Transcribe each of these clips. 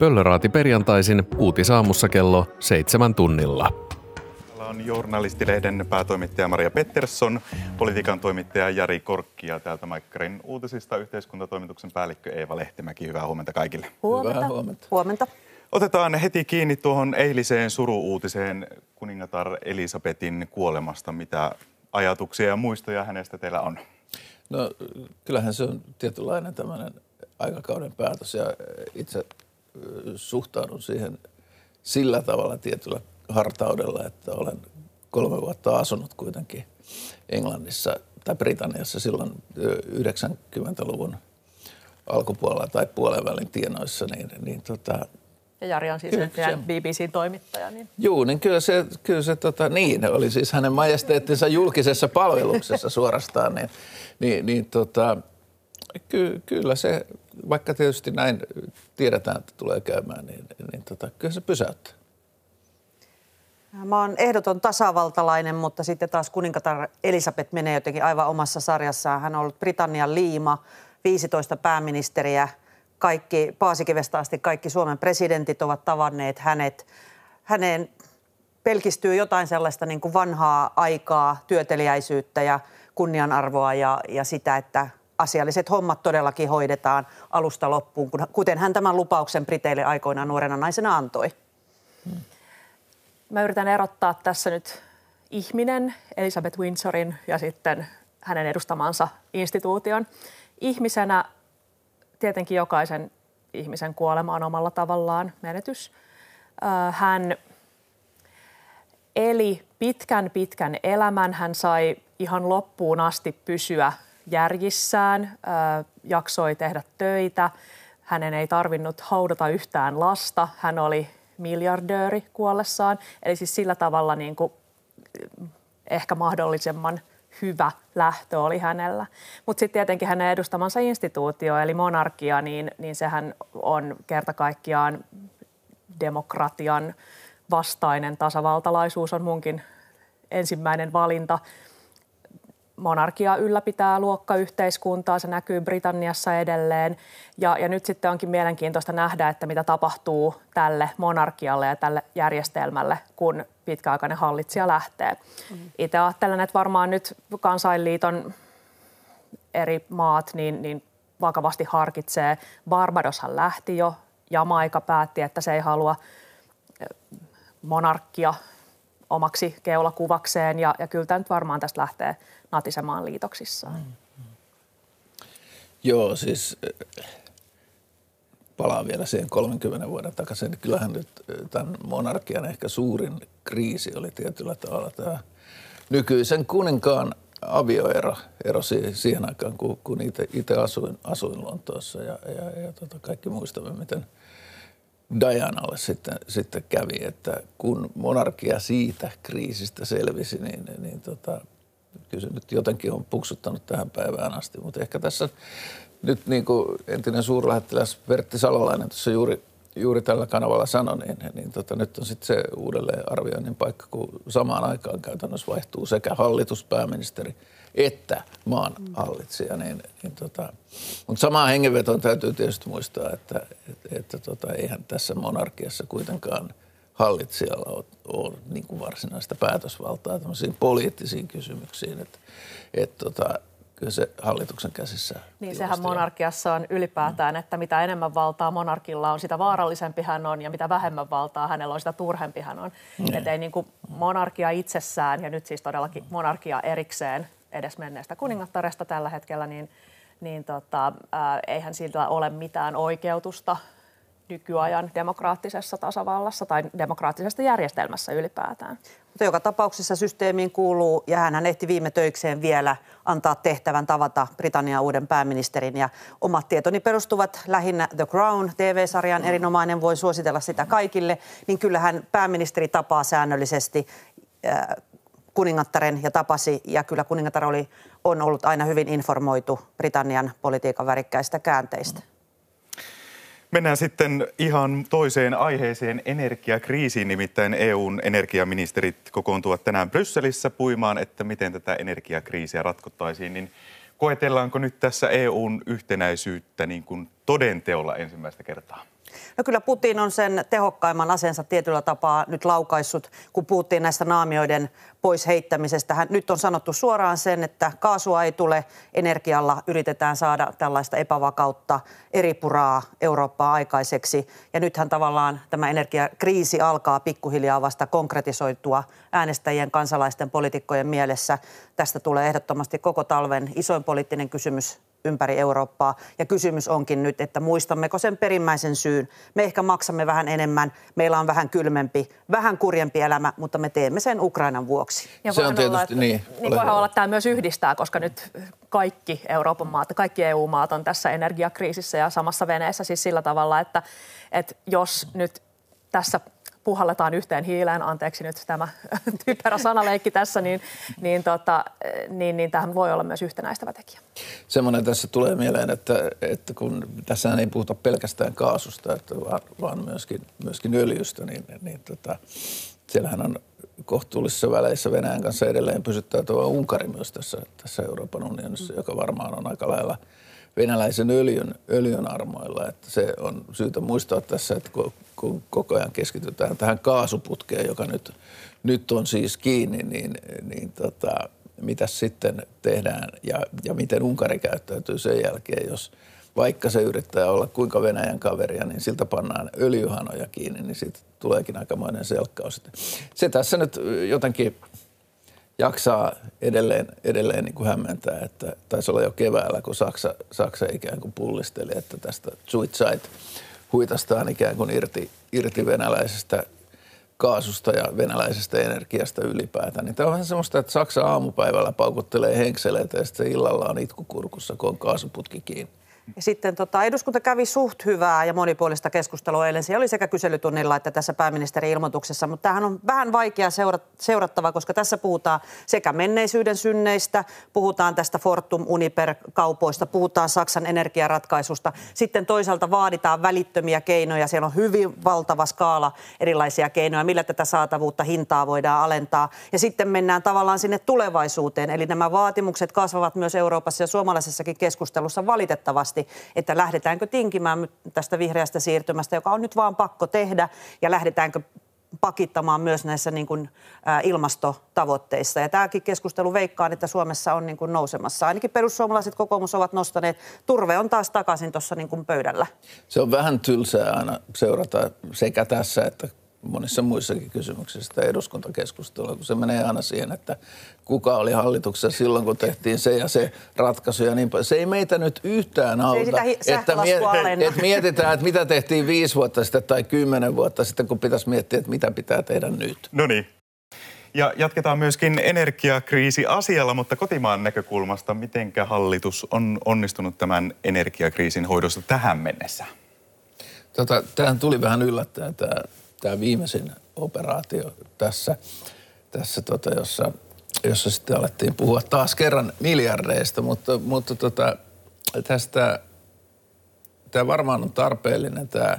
Pöllöraati perjantaisin uutisaamussa kello seitsemän tunnilla. Täällä on journalistilehden päätoimittaja Maria Pettersson, politiikan toimittaja Jari Korkki ja täältä Maikkarin uutisista yhteiskuntatoimituksen päällikkö Eeva Lehtimäki. Hyvää huomenta kaikille. Huomenta. Hyvää huomenta. Huomenta. Otetaan heti kiinni tuohon eiliseen suruuutiseen kuningatar Elisabetin kuolemasta. Mitä ajatuksia ja muistoja hänestä teillä on? No kyllähän se on tietynlainen tämmöinen aikakauden päätös ja itse suhtaudun siihen sillä tavalla tietyllä hartaudella, että olen kolme vuotta asunut kuitenkin Englannissa tai Britanniassa silloin 90-luvun alkupuolella tai puolen välin tienoissa, niin, niin tota, ja Jari on siis Kyllä, se- BBC-toimittaja. Niin. Juu, niin kyllä se, kyllä se tota, niin, oli siis hänen majesteettinsa julkisessa palveluksessa suorastaan, niin, niin, niin tota, ky, kyllä se, vaikka tietysti näin tiedetään, että tulee käymään, niin, niin tota, kyllä se pysäyttää. Mä oon ehdoton tasavaltalainen, mutta sitten taas kuningatar Elisabeth menee jotenkin aivan omassa sarjassaan. Hän on ollut Britannian liima, 15 pääministeriä, kaikki Paasikivestä asti kaikki Suomen presidentit ovat tavanneet hänet. Häneen pelkistyy jotain sellaista niin kuin vanhaa aikaa, työteliäisyyttä ja kunnianarvoa ja, ja sitä, että asialliset hommat todellakin hoidetaan alusta loppuun, kuten hän tämän lupauksen Briteille aikoinaan nuorena naisena antoi. Mä yritän erottaa tässä nyt ihminen, Elizabeth Windsorin ja sitten hänen edustamansa instituution. Ihmisenä tietenkin jokaisen ihmisen kuolema on omalla tavallaan menetys. Hän eli pitkän pitkän elämän. Hän sai ihan loppuun asti pysyä järjissään, jaksoi tehdä töitä. Hänen ei tarvinnut haudata yhtään lasta. Hän oli miljardööri kuollessaan. Eli siis sillä tavalla niin kuin ehkä mahdollisimman hyvä lähtö oli hänellä. Mutta sitten tietenkin hänen edustamansa instituutio, eli monarkia, niin, niin sehän on kerta kaikkiaan demokratian vastainen. Tasavaltalaisuus on munkin ensimmäinen valinta. Monarkia ylläpitää luokkayhteiskuntaa, se näkyy Britanniassa edelleen. Ja, ja nyt sitten onkin mielenkiintoista nähdä, että mitä tapahtuu tälle monarkialle ja tälle järjestelmälle, kun pitkäaikainen hallitsija lähtee. Itse ajattelen, että varmaan nyt kansainliiton eri maat niin, niin vakavasti harkitsee. Barbadoshan lähti jo, Jamaika päätti, että se ei halua monarkkia omaksi keulakuvakseen ja, ja kyllä tämä nyt varmaan tästä lähtee natisemaan liitoksissaan. Joo, siis äh, palaan vielä siihen 30 vuoden takaisin. Kyllähän nyt äh, tämän monarkian ehkä suurin kriisi oli tietyllä tavalla tämä nykyisen kuninkaan avioero ero si- siihen aikaan, kun, kun itse asuin, asuin Lontoossa ja, ja, ja tota, kaikki muistamme, miten Dianalle sitten, sitten kävi, että kun monarkia siitä kriisistä selvisi, niin, niin tota, kyllä se nyt jotenkin on puksuttanut tähän päivään asti. Mutta ehkä tässä nyt niin kuin entinen suurlähettiläs Pertti Salolainen tuossa juuri, juuri tällä kanavalla sanoi, niin, niin tota, nyt on sitten se uudelleen arvioinnin paikka, kun samaan aikaan käytännössä vaihtuu sekä hallitus, pääministeri että maan hallitsija. Niin, niin tota, mutta samaan hengenvetoon täytyy tietysti muistaa, että, että, että tota, eihän tässä monarkiassa kuitenkaan hallitsijalla ole, ole niin kuin varsinaista päätösvaltaa tämmöisiin poliittisiin kysymyksiin. Että, että tota, kyllä se hallituksen käsissä Niin sehän on. monarkiassa on ylipäätään, että mitä enemmän valtaa monarkilla on, sitä vaarallisempi hän on ja mitä vähemmän valtaa hänellä on, sitä turhempi hän on. Että ei niin kuin monarkia itsessään ja nyt siis todellakin monarkia erikseen edes menneestä kuningattaresta tällä hetkellä, niin, niin tota, ää, eihän sillä ole mitään oikeutusta nykyajan demokraattisessa tasavallassa tai demokraattisessa järjestelmässä ylipäätään. Mutta joka tapauksessa systeemiin kuuluu, ja hän ehti viime töikseen vielä antaa tehtävän tavata Britannian uuden pääministerin. Ja omat tietoni perustuvat lähinnä The Crown, TV-sarjan erinomainen, voi suositella sitä kaikille. Niin kyllähän pääministeri tapaa säännöllisesti äh, kuningattaren ja tapasi, ja kyllä kuningatar oli, on ollut aina hyvin informoitu Britannian politiikan värikkäistä käänteistä. Mennään sitten ihan toiseen aiheeseen, energiakriisiin. Nimittäin EUn energiaministerit kokoontuvat tänään Brysselissä puimaan, että miten tätä energiakriisiä ratkottaisiin. Niin koetellaanko nyt tässä EUn yhtenäisyyttä niin kuin todenteolla ensimmäistä kertaa? No kyllä Putin on sen tehokkaimman asensa tietyllä tapaa nyt laukaissut, kun puhuttiin näistä naamioiden pois heittämisestä. Hän, nyt on sanottu suoraan sen, että kaasua ei tule, energialla yritetään saada tällaista epävakautta, eri puraa Eurooppaa aikaiseksi. Ja nythän tavallaan tämä energiakriisi alkaa pikkuhiljaa vasta konkretisoitua äänestäjien, kansalaisten, poliitikkojen mielessä. Tästä tulee ehdottomasti koko talven isoin poliittinen kysymys ympäri Eurooppaa. Ja kysymys onkin nyt, että muistammeko sen perimmäisen syyn. Me ehkä maksamme vähän enemmän, meillä on vähän kylmempi, vähän kurjempi elämä, mutta me teemme sen Ukrainan vuoksi. Ja Se on tietysti olla, että, niin. Niin voihan olla, että tämä myös yhdistää, koska nyt kaikki Euroopan maat, kaikki EU-maat on tässä energiakriisissä ja samassa veneessä siis sillä tavalla, että, että jos nyt tässä puhalletaan yhteen hiileen, anteeksi nyt tämä typerä sanaleikki tässä, niin, niin, tota, niin, niin tähän voi olla myös yhtenäistävä tekijä. Semmoinen tässä tulee mieleen, että, että kun tässä ei puhuta pelkästään kaasusta, että vaan, vaan myöskin, myöskin öljystä, niin, niin tota, siellähän on kohtuullisissa väleissä Venäjän kanssa edelleen pysyttäytyvä Unkari myös tässä, tässä Euroopan unionissa, joka varmaan on aika lailla venäläisen öljyn, öljyn armoilla. Että se on syytä muistaa tässä, että kun koko ajan keskitytään tähän kaasuputkeen, joka nyt, nyt on siis kiinni, niin, niin tota, mitä sitten tehdään ja, ja miten Unkari käyttäytyy sen jälkeen, jos vaikka se yrittää olla kuinka Venäjän kaveria, niin siltä pannaan öljyhanoja kiinni, niin siitä tuleekin aikamoinen selkkaus. Se tässä nyt jotenkin jaksaa edelleen, edelleen niin kuin hämmentää, että taisi olla jo keväällä, kun Saksa, Saksa ikään kuin pullisteli, että tästä Zuitzeit huitastaan ikään kuin irti, irti venäläisestä kaasusta ja venäläisestä energiasta ylipäätään. Niin tämä on vähän semmoista, että Saksa aamupäivällä paukuttelee henkseleitä ja sitten illalla on itkukurkussa, kun on kaasuputki kiinni. Ja sitten tota, eduskunta kävi suht hyvää ja monipuolista keskustelua eilen. Se oli sekä kyselytunnilla että tässä pääministerin ilmoituksessa, mutta tämähän on vähän vaikea seurattava, koska tässä puhutaan sekä menneisyyden synneistä, puhutaan tästä Fortum Uniper-kaupoista, puhutaan Saksan energiaratkaisusta. Sitten toisaalta vaaditaan välittömiä keinoja. Siellä on hyvin valtava skaala erilaisia keinoja, millä tätä saatavuutta, hintaa voidaan alentaa. Ja sitten mennään tavallaan sinne tulevaisuuteen. Eli nämä vaatimukset kasvavat myös Euroopassa ja suomalaisessakin keskustelussa valitettavasti kovasti, että lähdetäänkö tinkimään tästä vihreästä siirtymästä, joka on nyt vaan pakko tehdä, ja lähdetäänkö pakittamaan myös näissä niin kuin, ä, ilmastotavoitteissa. Ja tämäkin keskustelu veikkaan, että Suomessa on niin kuin nousemassa. Ainakin perussuomalaiset kokoomus ovat nostaneet. Turve on taas takaisin tuossa niin pöydällä. Se on vähän tylsää aina seurata sekä tässä että monissa muissakin kysymyksissä eduskuntakeskustelua, kun se menee aina siihen, että kuka oli hallituksessa silloin, kun tehtiin se ja se ratkaisu ja niin paljon. Se ei meitä nyt yhtään auta, että, miet- että mietitään, että mitä tehtiin viisi vuotta sitten tai kymmenen vuotta sitten, kun pitäisi miettiä, että mitä pitää tehdä nyt. No niin. Ja jatketaan myöskin energiakriisi asialla, mutta kotimaan näkökulmasta, mitenkä hallitus on onnistunut tämän energiakriisin hoidossa tähän mennessä? Tota, tämähän tuli vähän yllättäen tämä tämä viimeisin operaatio tässä, tässä tota, jossa, jossa sitten alettiin puhua taas kerran miljardeista, mutta, mutta tota, tästä tämä varmaan on tarpeellinen tämä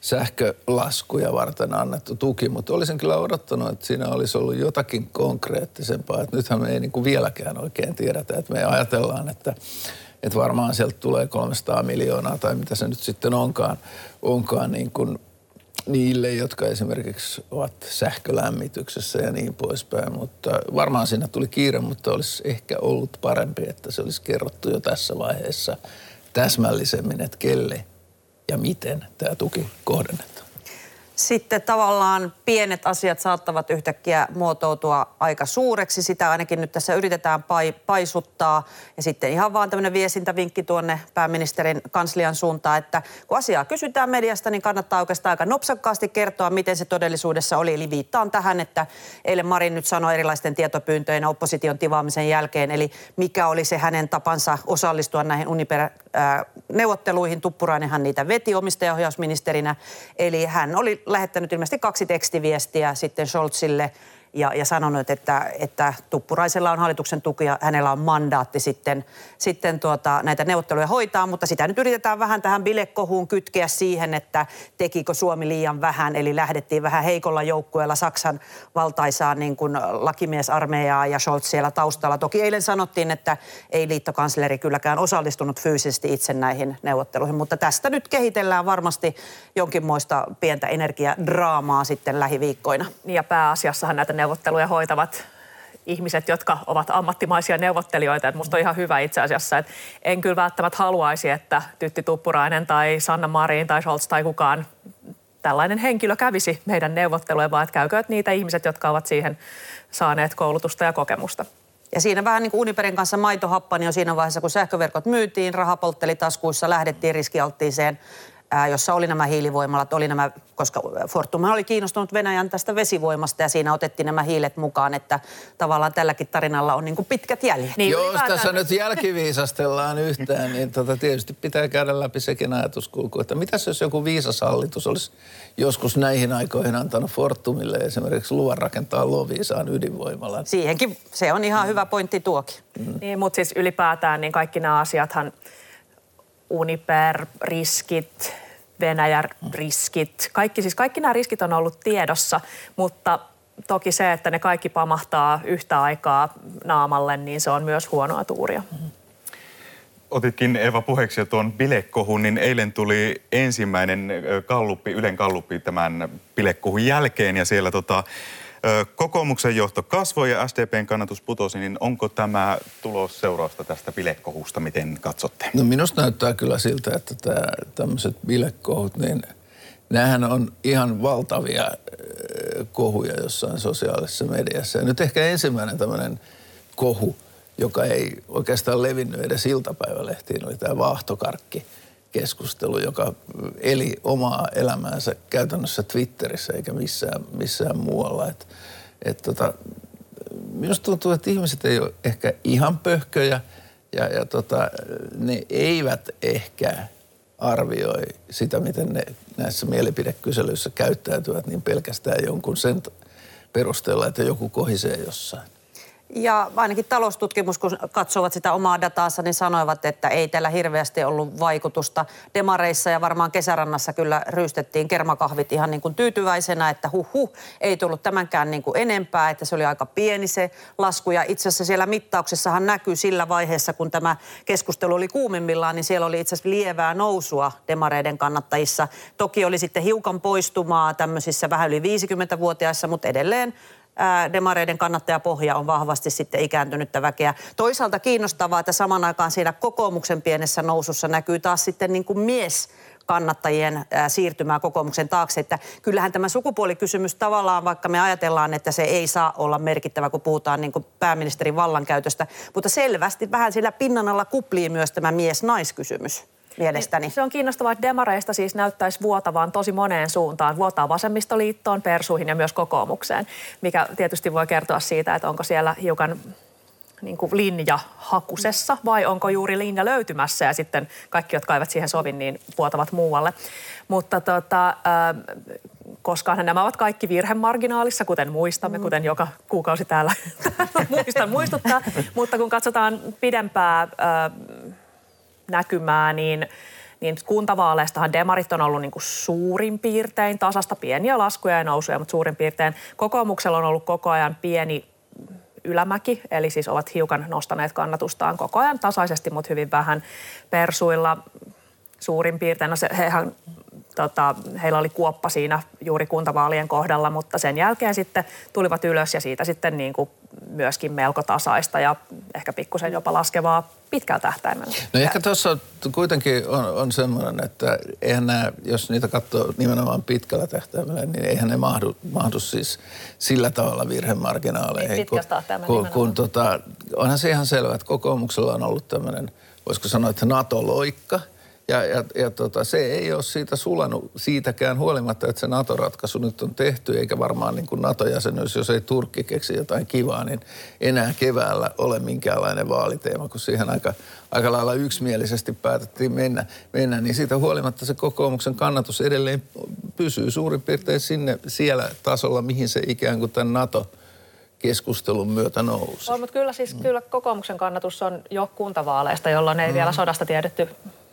sähkölaskuja varten annettu tuki, mutta olisin kyllä odottanut, että siinä olisi ollut jotakin konkreettisempaa. Että nythän me ei niin kuin vieläkään oikein tiedetä, että me ajatellaan, että, että varmaan sieltä tulee 300 miljoonaa tai mitä se nyt sitten onkaan, onkaan niin kuin niille, jotka esimerkiksi ovat sähkölämmityksessä ja niin poispäin. Mutta varmaan siinä tuli kiire, mutta olisi ehkä ollut parempi, että se olisi kerrottu jo tässä vaiheessa täsmällisemmin, että kelle ja miten tämä tuki kohdennetaan sitten tavallaan pienet asiat saattavat yhtäkkiä muotoutua aika suureksi. Sitä ainakin nyt tässä yritetään paisuttaa. Ja sitten ihan vaan tämmöinen viestintävinkki tuonne pääministerin kanslian suuntaan, että kun asiaa kysytään mediasta, niin kannattaa oikeastaan aika nopsakkaasti kertoa, miten se todellisuudessa oli. Eli viittaan tähän, että eilen Marin nyt sanoi erilaisten tietopyyntöjen opposition tivaamisen jälkeen, eli mikä oli se hänen tapansa osallistua näihin Uniper-neuvotteluihin. Tuppurainenhan niitä veti omistajaohjausministerinä. Eli hän oli lähettänyt ilmeisesti kaksi tekstiviestiä sitten Scholzille ja, ja sanonut, että, että Tuppuraisella on hallituksen tuki ja hänellä on mandaatti sitten, sitten tuota, näitä neuvotteluja hoitaa, mutta sitä nyt yritetään vähän tähän bilekohuun kytkeä siihen, että tekikö Suomi liian vähän, eli lähdettiin vähän heikolla joukkueella Saksan valtaisaan niin kuin lakimiesarmeijaa ja Scholz siellä taustalla. Toki eilen sanottiin, että ei liittokansleri kylläkään osallistunut fyysisesti itse näihin neuvotteluihin, mutta tästä nyt kehitellään varmasti jonkinmoista pientä energiadraamaa sitten lähiviikkoina. Ja pääasiassahan näitä neuvotteluja hoitavat ihmiset, jotka ovat ammattimaisia neuvottelijoita. Että musta on ihan hyvä itse asiassa, että en kyllä välttämättä haluaisi, että Tytti Tuppurainen tai Sanna Marin tai Scholz tai kukaan tällainen henkilö kävisi meidän neuvotteluja, vaan että niitä ihmiset, jotka ovat siihen saaneet koulutusta ja kokemusta. Ja siinä vähän niin kuin Uniperin kanssa maitohappani niin on siinä vaiheessa, kun sähköverkot myytiin, raha poltteli taskuissa, lähdettiin riskialttiiseen jossa oli nämä hiilivoimalat, oli nämä, koska Fortum oli kiinnostunut Venäjän tästä vesivoimasta ja siinä otettiin nämä hiilet mukaan, että tavallaan tälläkin tarinalla on niin kuin pitkät jäljet. Niin, Jos tässä nyt jälkiviisastellaan yhtään, niin tota tietysti pitää käydä läpi sekin ajatuskulku, että mitäs jos joku viisas hallitus olisi joskus näihin aikoihin antanut Fortumille esimerkiksi luvan rakentaa Loviisaan ydinvoimalan. Siihenkin se on ihan hyvä pointti tuokin. Mm. Niin, mutta siis ylipäätään niin kaikki nämä asiathan – Uniper-riskit, Venäjä-riskit, kaikki, siis kaikki nämä riskit on ollut tiedossa, mutta toki se, että ne kaikki pamahtaa yhtä aikaa naamalle, niin se on myös huonoa tuuria. Otitkin Eva puheeksi jo tuon bilekohun, niin eilen tuli ensimmäinen kalluppi, Ylen kalluppi tämän bilekohun jälkeen ja siellä tota, Kokoomuksen johto kasvoi ja SDPn kannatus putosi, niin onko tämä tulos seurausta tästä bilekohusta, miten katsotte? No minusta näyttää kyllä siltä, että tämä, tämmöiset bilekohut, niin nämähän on ihan valtavia kohuja jossain sosiaalisessa mediassa. Ja nyt ehkä ensimmäinen tämmöinen kohu, joka ei oikeastaan levinnyt edes iltapäivälehtiin, oli tämä vaahtokarkki keskustelu, joka eli omaa elämäänsä käytännössä Twitterissä eikä missään, missään muualla. Et, et tota, minusta tuntuu, että ihmiset ei ole ehkä ihan pöhköjä ja, ja tota, ne eivät ehkä arvioi sitä, miten ne näissä mielipidekyselyissä käyttäytyvät niin pelkästään jonkun sen perusteella, että joku kohisee jossain. Ja ainakin taloustutkimus, kun katsovat sitä omaa dataansa, niin sanoivat, että ei tällä hirveästi ollut vaikutusta. Demareissa ja varmaan kesärannassa kyllä ryystettiin kermakahvit ihan niin kuin tyytyväisenä, että huh, ei tullut tämänkään niin kuin enempää, että se oli aika pieni se lasku. Ja itse asiassa siellä mittauksessahan näkyy sillä vaiheessa, kun tämä keskustelu oli kuumimmillaan, niin siellä oli itse asiassa lievää nousua demareiden kannattajissa. Toki oli sitten hiukan poistumaa tämmöisissä vähän yli 50-vuotiaissa, mutta edelleen demareiden kannattajapohja on vahvasti sitten ikääntynyttä väkeä. Toisaalta kiinnostavaa, että saman aikaan siinä kokoomuksen pienessä nousussa näkyy taas sitten niin kuin mies kannattajien siirtymää kokoomuksen taakse. Että kyllähän tämä sukupuolikysymys tavallaan, vaikka me ajatellaan, että se ei saa olla merkittävä, kun puhutaan niin kuin pääministerin vallankäytöstä, mutta selvästi vähän sillä pinnan alla kuplii myös tämä mies-naiskysymys mielestäni. Se on kiinnostavaa, että demareista siis näyttäisi vuotavan tosi moneen suuntaan. Vuotaa vasemmistoliittoon, persuihin ja myös kokoomukseen, mikä tietysti voi kertoa siitä, että onko siellä hiukan niin kuin linja hakusessa vai onko juuri linja löytymässä ja sitten kaikki, jotka eivät siihen sovi, niin vuotavat muualle. Mutta tota, koska nämä ovat kaikki virhemarginaalissa, kuten muistamme, mm. kuten joka kuukausi täällä, täällä muistan muistuttaa. Mutta kun katsotaan pidempää näkymää, niin niin kuntavaaleistahan demarit on ollut niin kuin suurin piirtein tasasta pieniä laskuja ja nousuja, mutta suurin piirtein kokoomuksella on ollut koko ajan pieni ylämäki, eli siis ovat hiukan nostaneet kannatustaan koko ajan tasaisesti, mutta hyvin vähän persuilla suurin piirtein. No se, hehän, tota, heillä oli kuoppa siinä juuri kuntavaalien kohdalla, mutta sen jälkeen sitten tulivat ylös ja siitä sitten niin kuin myöskin melko tasaista ja ehkä pikkusen jopa laskevaa pitkällä tähtäimellä. No ehkä tuossa kuitenkin on, on semmoinen, että eihän nämä, jos niitä katsoo nimenomaan pitkällä tähtäimellä, niin eihän ne mahdu, mahdu siis sillä tavalla virhemarginaaleihin. Niin, kun, kun, kun tota, onhan se ihan selvä, että kokoomuksella on ollut tämmöinen, voisiko sanoa, että NATO-loikka – ja, ja, ja tota, se ei ole siitä sulanut siitäkään huolimatta, että se NATO-ratkaisu nyt on tehty, eikä varmaan niin kuin NATO-jäsenyys, jos ei Turkki keksi jotain kivaa, niin enää keväällä ole minkäänlainen vaaliteema, kun siihen aika, aika lailla yksimielisesti päätettiin mennä, mennä, niin siitä huolimatta se kokoomuksen kannatus edelleen pysyy suurin piirtein sinne siellä tasolla, mihin se ikään kuin tämän NATO keskustelun myötä nousi. On, mutta kyllä siis kyllä kokoomuksen kannatus on jo kuntavaaleista, jolloin ei mm. vielä sodasta tiedetty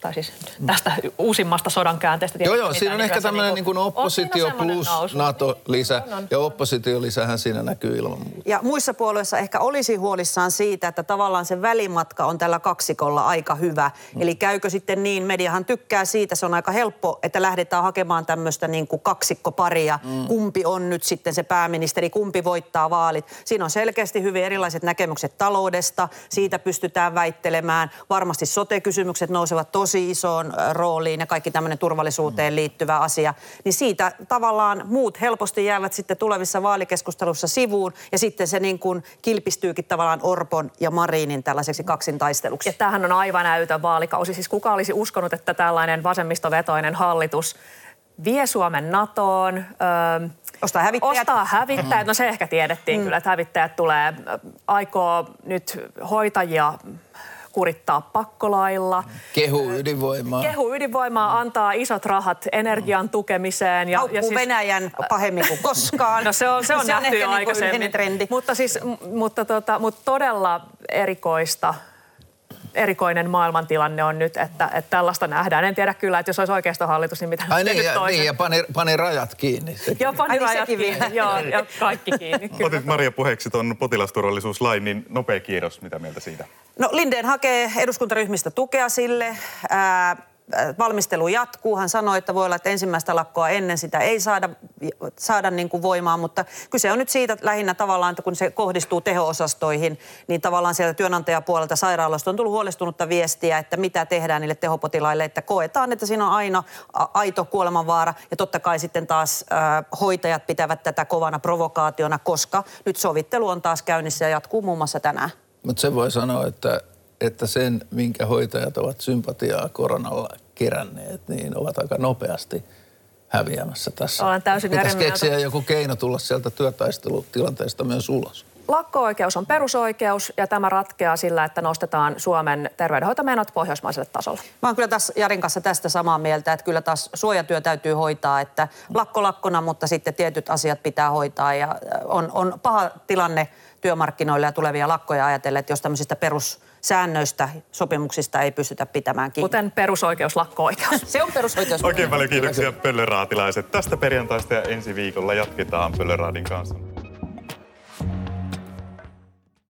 tai siis tästä uusimmasta sodan käänteestä. Joo, joo, siinä on ehkä tämmöinen niin kuin oppositio plus NATO-lisä, ja oppositiolisähän siinä näkyy ilman muuta. Ja muissa puolueissa ehkä olisi huolissaan siitä, että tavallaan se välimatka on tällä kaksikolla aika hyvä. Mm. Eli käykö sitten niin, mediahan tykkää siitä, se on aika helppo, että lähdetään hakemaan tämmöistä niin kuin kaksikkoparia. Mm. Kumpi on nyt sitten se pääministeri, kumpi voittaa vaalit. Siinä on selkeästi hyvin erilaiset näkemykset taloudesta, siitä pystytään väittelemään. Varmasti sote-kysymykset nousevat tosi tosi isoon rooliin ja kaikki tämmöinen turvallisuuteen mm. liittyvä asia, niin siitä tavallaan muut helposti jäävät sitten tulevissa vaalikeskustelussa sivuun ja sitten se niin kuin kilpistyykin tavallaan Orpon ja Marinin tällaiseksi kaksintaisteluksi. Ja tämähän on aivan äytön vaalikausi. Siis kuka olisi uskonut, että tällainen vasemmistovetoinen hallitus vie Suomen NATOon, öö, Ostaa hävittäjät. Ostaa hävittäjät. No se ehkä tiedettiin mm. kyllä, että hävittäjät tulee, aikoo nyt hoitajia kurittaa pakkolailla. Kehu ydinvoimaa. Kehu ydinvoimaa, antaa isot rahat energian tukemiseen. Ja, ja siis, Venäjän pahemmin kuin koskaan. No se on, se on se nähty on jo niin aikaisemmin. trendi. Mutta, siis, mutta, tota, mutta todella erikoista erikoinen maailmantilanne on nyt, että, että tällaista nähdään. En tiedä kyllä, että jos olisi hallitus, niin mitä Ai niin, ja, niin, ja pani, pani rajat kiinni. Sekin. Joo, pani Ai, rajat kiinni. Vielä. Joo, ja kaikki kiinni. Kyllä. Otit Maria puheeksi tuon potilasturvallisuuslain, niin nopea kierros, mitä mieltä siitä? No Lindeen hakee eduskuntaryhmistä tukea sille. Ää, valmistelu jatkuu. Hän sanoi, että voi olla, että ensimmäistä lakkoa ennen sitä ei saada, saada niin kuin voimaan, mutta kyse on nyt siitä lähinnä tavallaan, että kun se kohdistuu teho-osastoihin, niin tavallaan sieltä työnantajapuolelta sairaaloista on tullut huolestunutta viestiä, että mitä tehdään niille tehopotilaille, että koetaan, että siinä on aina aito kuolemanvaara ja totta kai sitten taas äh, hoitajat pitävät tätä kovana provokaationa, koska nyt sovittelu on taas käynnissä ja jatkuu muun muassa tänään. Mutta se voi sanoa, että että sen, minkä hoitajat ovat sympatiaa koronalla keränneet, niin ovat aika nopeasti häviämässä tässä. Olen täysin Pitäisi keksiä joku keino tulla sieltä työtaistelutilanteesta myös ulos. Lakko-oikeus on perusoikeus ja tämä ratkeaa sillä, että nostetaan Suomen terveydenhoitomenot pohjoismaiselle tasolle. Mä oon kyllä tässä Jarin kanssa tästä samaa mieltä, että kyllä taas suojatyö täytyy hoitaa, että lakko lakkona, mutta sitten tietyt asiat pitää hoitaa ja on, on paha tilanne työmarkkinoille ja tulevia lakkoja ajatellen, että jos tämmöisistä perus säännöistä, sopimuksista ei pystytä pitämään kiinni. Kuten perusoikeus, lakko-oikeus. Se on perusoikeus. Oikein paljon kiitoksia pöllöraatilaiset tästä perjantaista ja ensi viikolla jatketaan Pöllöraadin kanssa.